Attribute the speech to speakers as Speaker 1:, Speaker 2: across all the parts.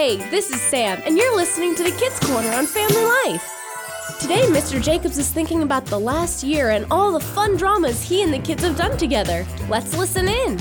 Speaker 1: Hey, this is Sam, and you're listening to the Kids Corner on Family Life. Today, Mr. Jacobs is thinking about the last year and all the fun dramas he and the kids have done together. Let's listen in.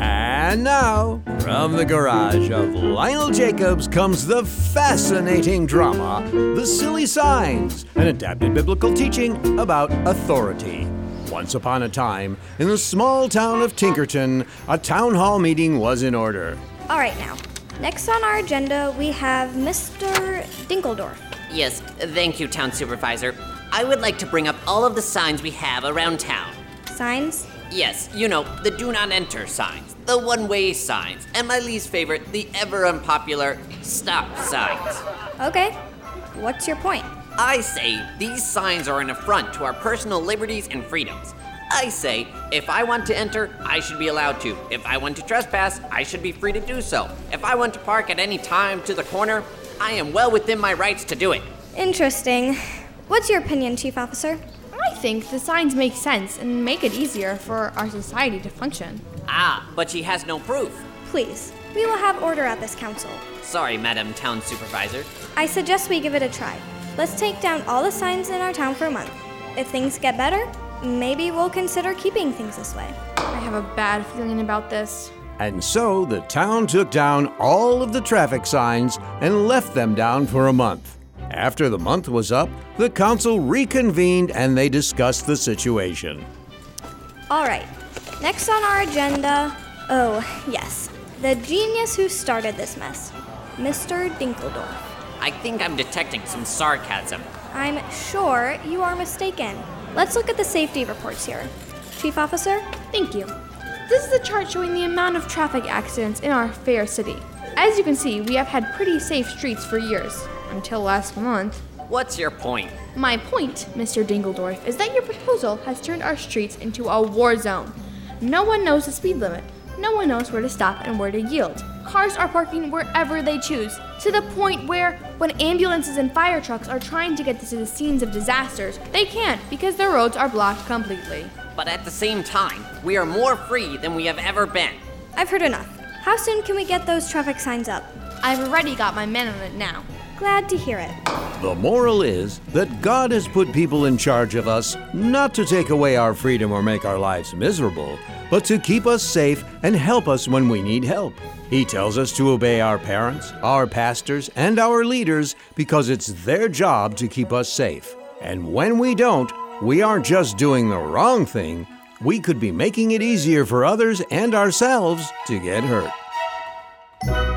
Speaker 2: And now, from the garage of Lionel Jacobs comes the fascinating drama, The Silly Signs, an adapted biblical teaching about authority. Once upon a time, in the small town of Tinkerton, a town hall meeting was in order.
Speaker 3: All right, now. Next on our agenda, we have Mr. Dinkeldorf.
Speaker 4: Yes, thank you, Town Supervisor. I would like to bring up all of the signs we have around town.
Speaker 3: Signs?
Speaker 4: Yes, you know, the do not enter signs, the one way signs, and my least favorite, the ever unpopular stop signs.
Speaker 3: Okay. What's your point?
Speaker 4: I say these signs are an affront to our personal liberties and freedoms. I say, if I want to enter, I should be allowed to. If I want to trespass, I should be free to do so. If I want to park at any time to the corner, I am well within my rights to do it.
Speaker 3: Interesting. What's your opinion, Chief Officer?
Speaker 5: I think the signs make sense and make it easier for our society to function.
Speaker 4: Ah, but she has no proof.
Speaker 3: Please, we will have order at this council.
Speaker 4: Sorry, Madam Town Supervisor.
Speaker 3: I suggest we give it a try. Let's take down all the signs in our town for a month. If things get better, maybe we'll consider keeping things this way.
Speaker 5: I have a bad feeling about this.
Speaker 2: And so the town took down all of the traffic signs and left them down for a month. After the month was up, the council reconvened and they discussed the situation.
Speaker 3: All right. Next on our agenda, oh, yes, the genius who started this mess, Mr. Dinkeldorf.
Speaker 4: I think I'm detecting some sarcasm.
Speaker 3: I'm sure you are mistaken. Let's look at the safety reports here. Chief Officer?
Speaker 5: Thank you. This is a chart showing the amount of traffic accidents in our fair city. As you can see, we have had pretty safe streets for years, until last month.
Speaker 4: What's your point?
Speaker 5: My point, Mr. Dinkeldorf, is that your proposal has turned our streets into a war zone. No one knows the speed limit. No one knows where to stop and where to yield. Cars are parking wherever they choose, to the point where, when ambulances and fire trucks are trying to get to the scenes of disasters, they can't because the roads are blocked completely.
Speaker 4: But at the same time, we are more free than we have ever been.
Speaker 3: I've heard enough. How soon can we get those traffic signs up?
Speaker 5: I've already got my men on it now.
Speaker 3: Glad to hear it.
Speaker 2: The moral is that God has put people in charge of us not to take away our freedom or make our lives miserable, but to keep us safe and help us when we need help. He tells us to obey our parents, our pastors, and our leaders because it's their job to keep us safe. And when we don't, we aren't just doing the wrong thing, we could be making it easier for others and ourselves to get hurt.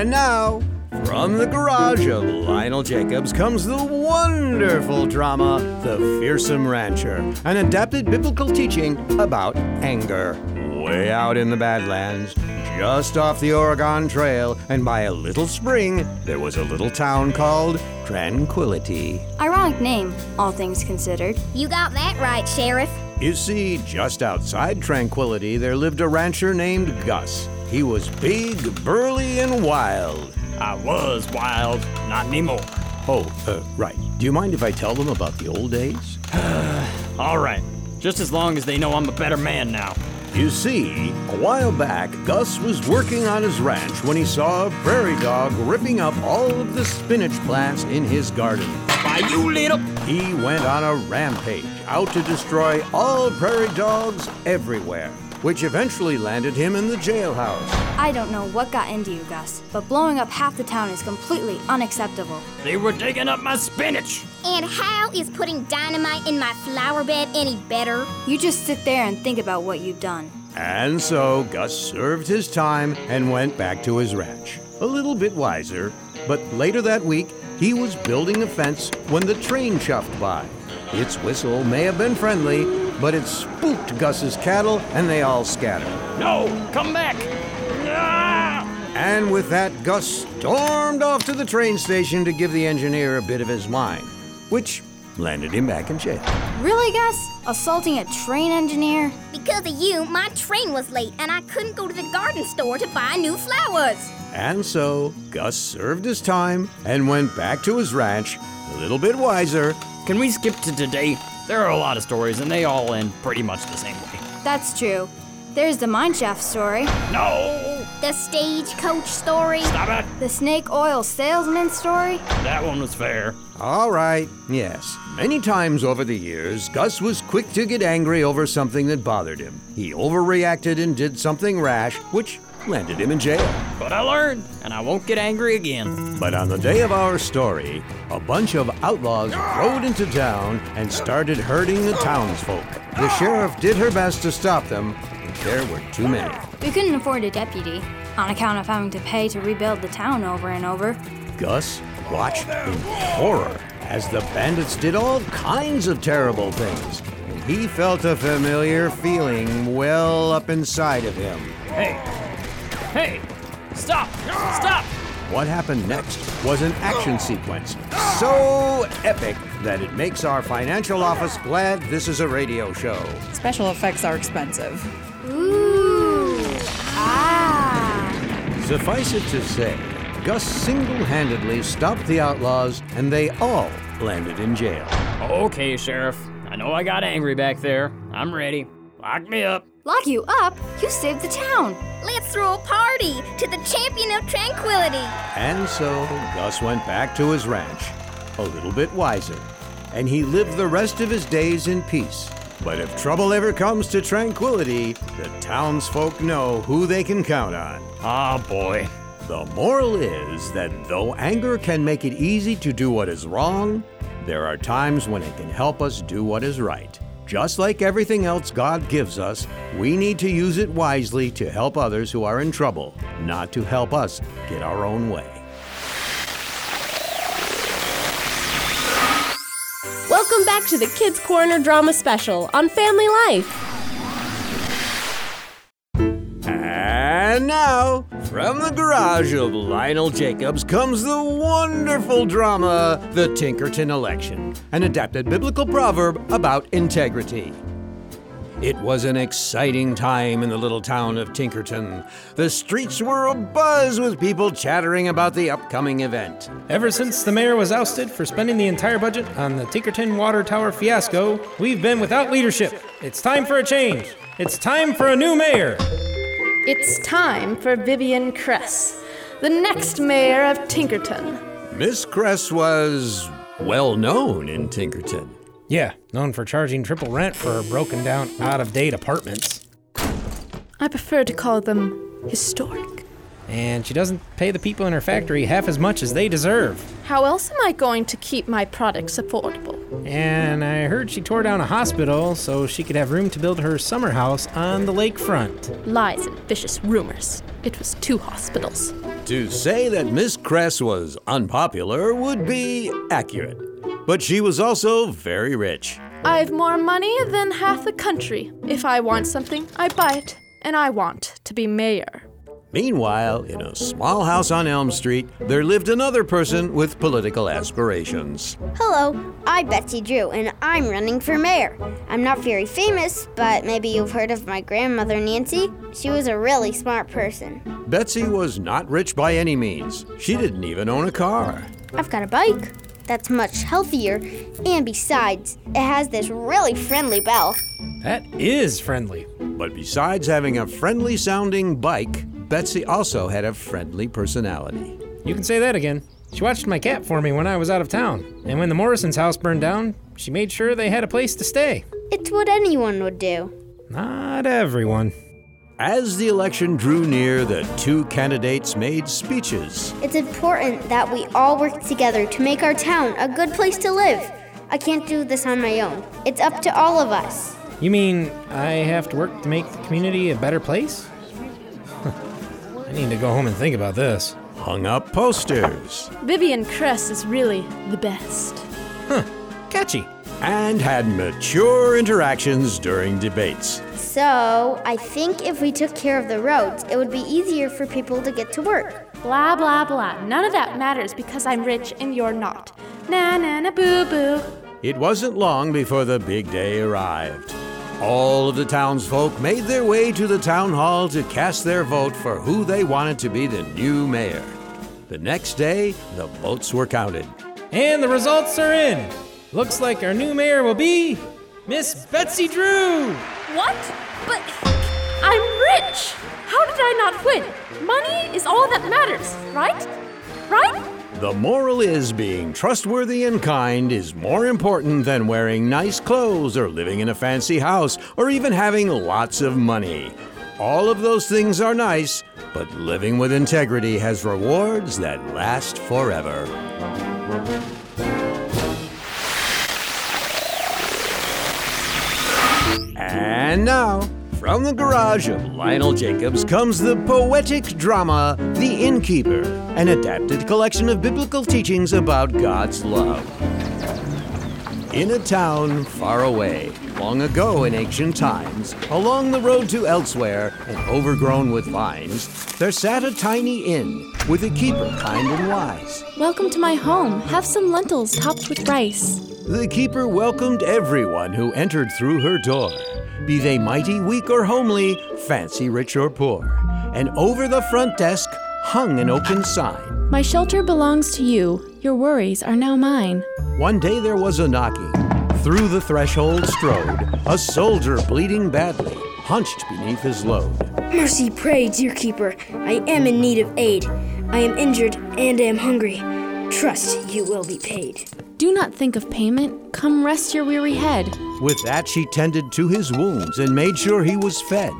Speaker 2: And now, from the garage of Lionel Jacobs comes the wonderful drama, The Fearsome Rancher, an adapted biblical teaching about anger. Way out in the Badlands, just off the Oregon Trail, and by a little spring, there was a little town called Tranquility.
Speaker 6: Ironic name, all things considered.
Speaker 7: You got that right, Sheriff.
Speaker 2: You see, just outside Tranquility, there lived a rancher named Gus. He was big, burly, and wild.
Speaker 8: I was wild, not anymore.
Speaker 2: Oh, uh, right. Do you mind if I tell them about the old days?
Speaker 8: All right, just as long as they know I'm a better man now.
Speaker 2: You see, a while back, Gus was working on his ranch when he saw a prairie dog ripping up all of the spinach plants in his garden.
Speaker 8: Why, you little.
Speaker 2: He went on a rampage out to destroy all prairie dogs everywhere, which eventually landed him in the jailhouse.
Speaker 6: I don't know what got into you, Gus, but blowing up half the town is completely unacceptable.
Speaker 8: They were digging up my spinach.
Speaker 7: And how is putting dynamite in my flower bed any better?
Speaker 6: You just sit there and think about what you've done.
Speaker 2: And so Gus served his time and went back to his ranch. A little bit wiser, but later that week, he was building a fence when the train chuffed by. Its whistle may have been friendly, but it spooked Gus's cattle and they all scattered.
Speaker 8: No, come back. Ah!
Speaker 2: And with that, Gus stormed off to the train station to give the engineer a bit of his mind, which landed him back in jail.
Speaker 6: Really, Gus? Assaulting a train engineer?
Speaker 7: Because of you, my train was late and I couldn't go to the garden store to buy new flowers.
Speaker 2: And so, Gus served his time and went back to his ranch, a little bit wiser,
Speaker 8: can we skip to today? There are a lot of stories, and they all end pretty much the same way.
Speaker 6: That's true. There's the mine shaft story,
Speaker 8: No!
Speaker 7: The stagecoach story.
Speaker 8: Stop it!
Speaker 6: the snake oil salesman story.
Speaker 8: That one was fair.
Speaker 2: All right, yes. Many times over the years, Gus was quick to get angry over something that bothered him. He overreacted and did something rash, which landed him in jail.
Speaker 8: But I learned, and I won't get angry again.
Speaker 2: But on the day of our story, a bunch of outlaws ah! rode into town and started hurting the townsfolk. The sheriff did her best to stop them, but there were too many.
Speaker 6: We couldn't afford a deputy on account of having to pay to rebuild the town over and over.
Speaker 2: Gus watched in horror as the bandits did all kinds of terrible things, and he felt a familiar feeling well up inside of him.
Speaker 8: Hey! Hey! Stop! Stop!
Speaker 2: What happened next was an action sequence so epic that it makes our financial office glad this is a radio show.
Speaker 9: Special effects are expensive.
Speaker 6: Ooh. Ah.
Speaker 2: Suffice it to say, Gus single handedly stopped the outlaws, and they all landed in jail.
Speaker 8: Okay, Sheriff. I know I got angry back there. I'm ready. Lock me up.
Speaker 6: Lock you up? You saved the town.
Speaker 7: Let's throw a party to the champion of tranquility.
Speaker 2: And so Gus went back to his ranch, a little bit wiser, and he lived the rest of his days in peace. But if trouble ever comes to tranquility, the townsfolk know who they can count on.
Speaker 8: Ah, boy.
Speaker 2: The moral is that though anger can make it easy to do what is wrong, there are times when it can help us do what is right. Just like everything else God gives us, we need to use it wisely to help others who are in trouble, not to help us get our own way.
Speaker 1: Welcome back to the Kids Corner Drama Special on Family Life.
Speaker 2: From the garage of Lionel Jacobs comes the wonderful drama, The Tinkerton Election, an adapted biblical proverb about integrity. It was an exciting time in the little town of Tinkerton. The streets were abuzz with people chattering about the upcoming event.
Speaker 10: Ever since the mayor was ousted for spending the entire budget on the Tinkerton Water Tower fiasco, we've been without leadership. It's time for a change. It's time for a new mayor.
Speaker 5: It's time for Vivian Cress, the next mayor of Tinkerton.
Speaker 2: Miss Cress was well known in Tinkerton.
Speaker 10: Yeah, known for charging triple rent for her broken down, out of date apartments.
Speaker 5: I prefer to call them historic.
Speaker 10: And she doesn't pay the people in her factory half as much as they deserve.
Speaker 5: How else am I going to keep my products affordable?
Speaker 10: And I heard she tore down a hospital so she could have room to build her summer house on the lakefront.
Speaker 5: Lies and vicious rumors. It was two hospitals.
Speaker 2: To say that Miss Cress was unpopular would be accurate, but she was also very rich.
Speaker 5: I've more money than half the country. If I want something, I buy it. And I want to be mayor.
Speaker 2: Meanwhile, in a small house on Elm Street, there lived another person with political aspirations.
Speaker 11: Hello, I'm Betsy Drew, and I'm running for mayor. I'm not very famous, but maybe you've heard of my grandmother, Nancy. She was a really smart person.
Speaker 2: Betsy was not rich by any means. She didn't even own a car.
Speaker 11: I've got a bike that's much healthier, and besides, it has this really friendly bell.
Speaker 10: That is friendly.
Speaker 2: But besides having a friendly sounding bike, Betsy also had a friendly personality.
Speaker 10: You can say that again. She watched my cat for me when I was out of town. And when the Morrison's house burned down, she made sure they had a place to stay.
Speaker 11: It's what anyone would do.
Speaker 10: Not everyone.
Speaker 2: As the election drew near, the two candidates made speeches.
Speaker 11: It's important that we all work together to make our town a good place to live. I can't do this on my own. It's up to all of us.
Speaker 10: You mean I have to work to make the community a better place? I need to go home and think about this.
Speaker 2: Hung up posters.
Speaker 5: Vivian Cress is really the best.
Speaker 10: Huh, catchy.
Speaker 2: And had mature interactions during debates.
Speaker 11: So, I think if we took care of the roads, it would be easier for people to get to work.
Speaker 5: Blah, blah, blah. None of that matters because I'm rich and you're not. Na na na boo boo.
Speaker 2: It wasn't long before the big day arrived. All of the townsfolk made their way to the town hall to cast their vote for who they wanted to be the new mayor. The next day, the votes were counted.
Speaker 10: And the results are in. Looks like our new mayor will be Miss Betsy Drew.
Speaker 1: What? But I'm rich! How did I not win? Money is all that matters, right? Right?
Speaker 2: The moral is being trustworthy and kind is more important than wearing nice clothes or living in a fancy house or even having lots of money. All of those things are nice, but living with integrity has rewards that last forever. And now, from the garage of Lionel Jacobs comes the poetic drama The Innkeeper, an adapted collection of biblical teachings about God's love. In a town far away, long ago in ancient times, along the road to elsewhere and overgrown with vines, there sat a tiny inn with a keeper kind and wise.
Speaker 1: Welcome to my home. Have some lentils topped with rice.
Speaker 2: The keeper welcomed everyone who entered through her door, be they mighty, weak, or homely, fancy, rich, or poor. And over the front desk hung an open sign.
Speaker 1: My shelter belongs to you. Your worries are now mine.
Speaker 2: One day there was a knocking. Through the threshold strode a soldier bleeding badly, hunched beneath his load.
Speaker 12: Mercy, pray, dear keeper. I am in need of aid. I am injured and am hungry. Trust you will be paid.
Speaker 1: Do not think of payment. Come rest your weary head.
Speaker 2: With that, she tended to his wounds and made sure he was fed.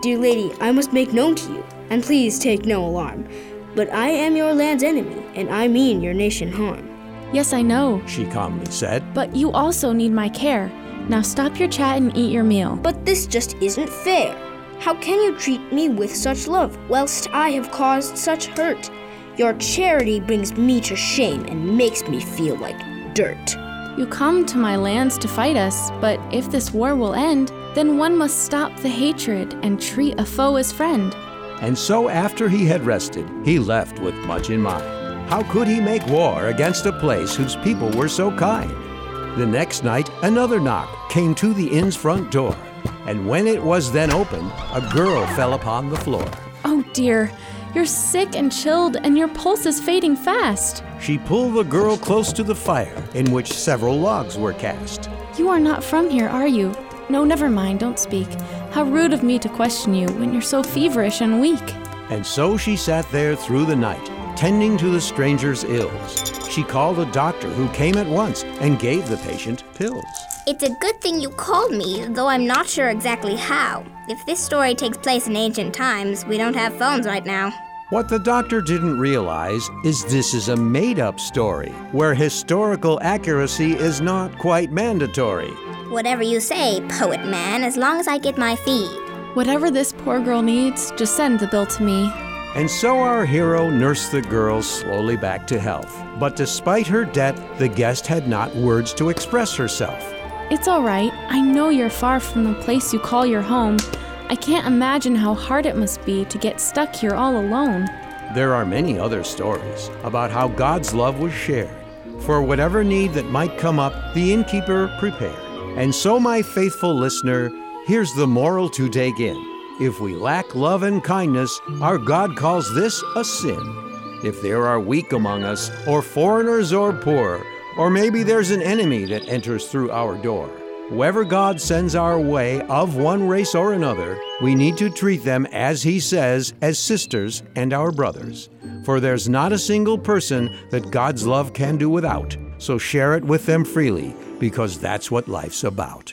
Speaker 12: Dear lady, I must make known to you, and please take no alarm. But I am your land's enemy, and I mean your nation harm.
Speaker 1: Yes, I know,
Speaker 2: she calmly said.
Speaker 1: but you also need my care. Now stop your chat and eat your meal.
Speaker 12: But this just isn't fair. How can you treat me with such love, whilst I have caused such hurt? Your charity brings me to shame and makes me feel like dirt.
Speaker 1: You come to my lands to fight us, but if this war will end, then one must stop the hatred and treat a foe as friend.
Speaker 2: And so, after he had rested, he left with much in mind. How could he make war against a place whose people were so kind? The next night, another knock came to the inn's front door, and when it was then opened, a girl fell upon the floor.
Speaker 1: Oh dear, you're sick and chilled, and your pulse is fading fast.
Speaker 2: She pulled the girl close to the fire, in which several logs were cast.
Speaker 1: You are not from here, are you? No, never mind, don't speak. How rude of me to question you when you're so feverish and weak.
Speaker 2: And so she sat there through the night, tending to the stranger's ills. She called a doctor who came at once and gave the patient pills.
Speaker 7: It's a good thing you called me, though I'm not sure exactly how. If this story takes place in ancient times, we don't have phones right now.
Speaker 2: What the doctor didn't realize is this is a made up story where historical accuracy is not quite mandatory.
Speaker 7: Whatever you say, poet man, as long as I get my fee.
Speaker 1: Whatever this poor girl needs, just send the bill to me.
Speaker 2: And so our hero nursed the girl slowly back to health. But despite her debt, the guest had not words to express herself.
Speaker 1: It's all right. I know you're far from the place you call your home. I can't imagine how hard it must be to get stuck here all alone.
Speaker 2: There are many other stories about how God's love was shared. For whatever need that might come up, the innkeeper prepared. And so, my faithful listener, here's the moral to take in. If we lack love and kindness, our God calls this a sin. If there are weak among us, or foreigners or poor, or maybe there's an enemy that enters through our door, whoever God sends our way of one race or another, we need to treat them as He says, as sisters and our brothers. For there's not a single person that God's love can do without, so share it with them freely, because that's what life's about.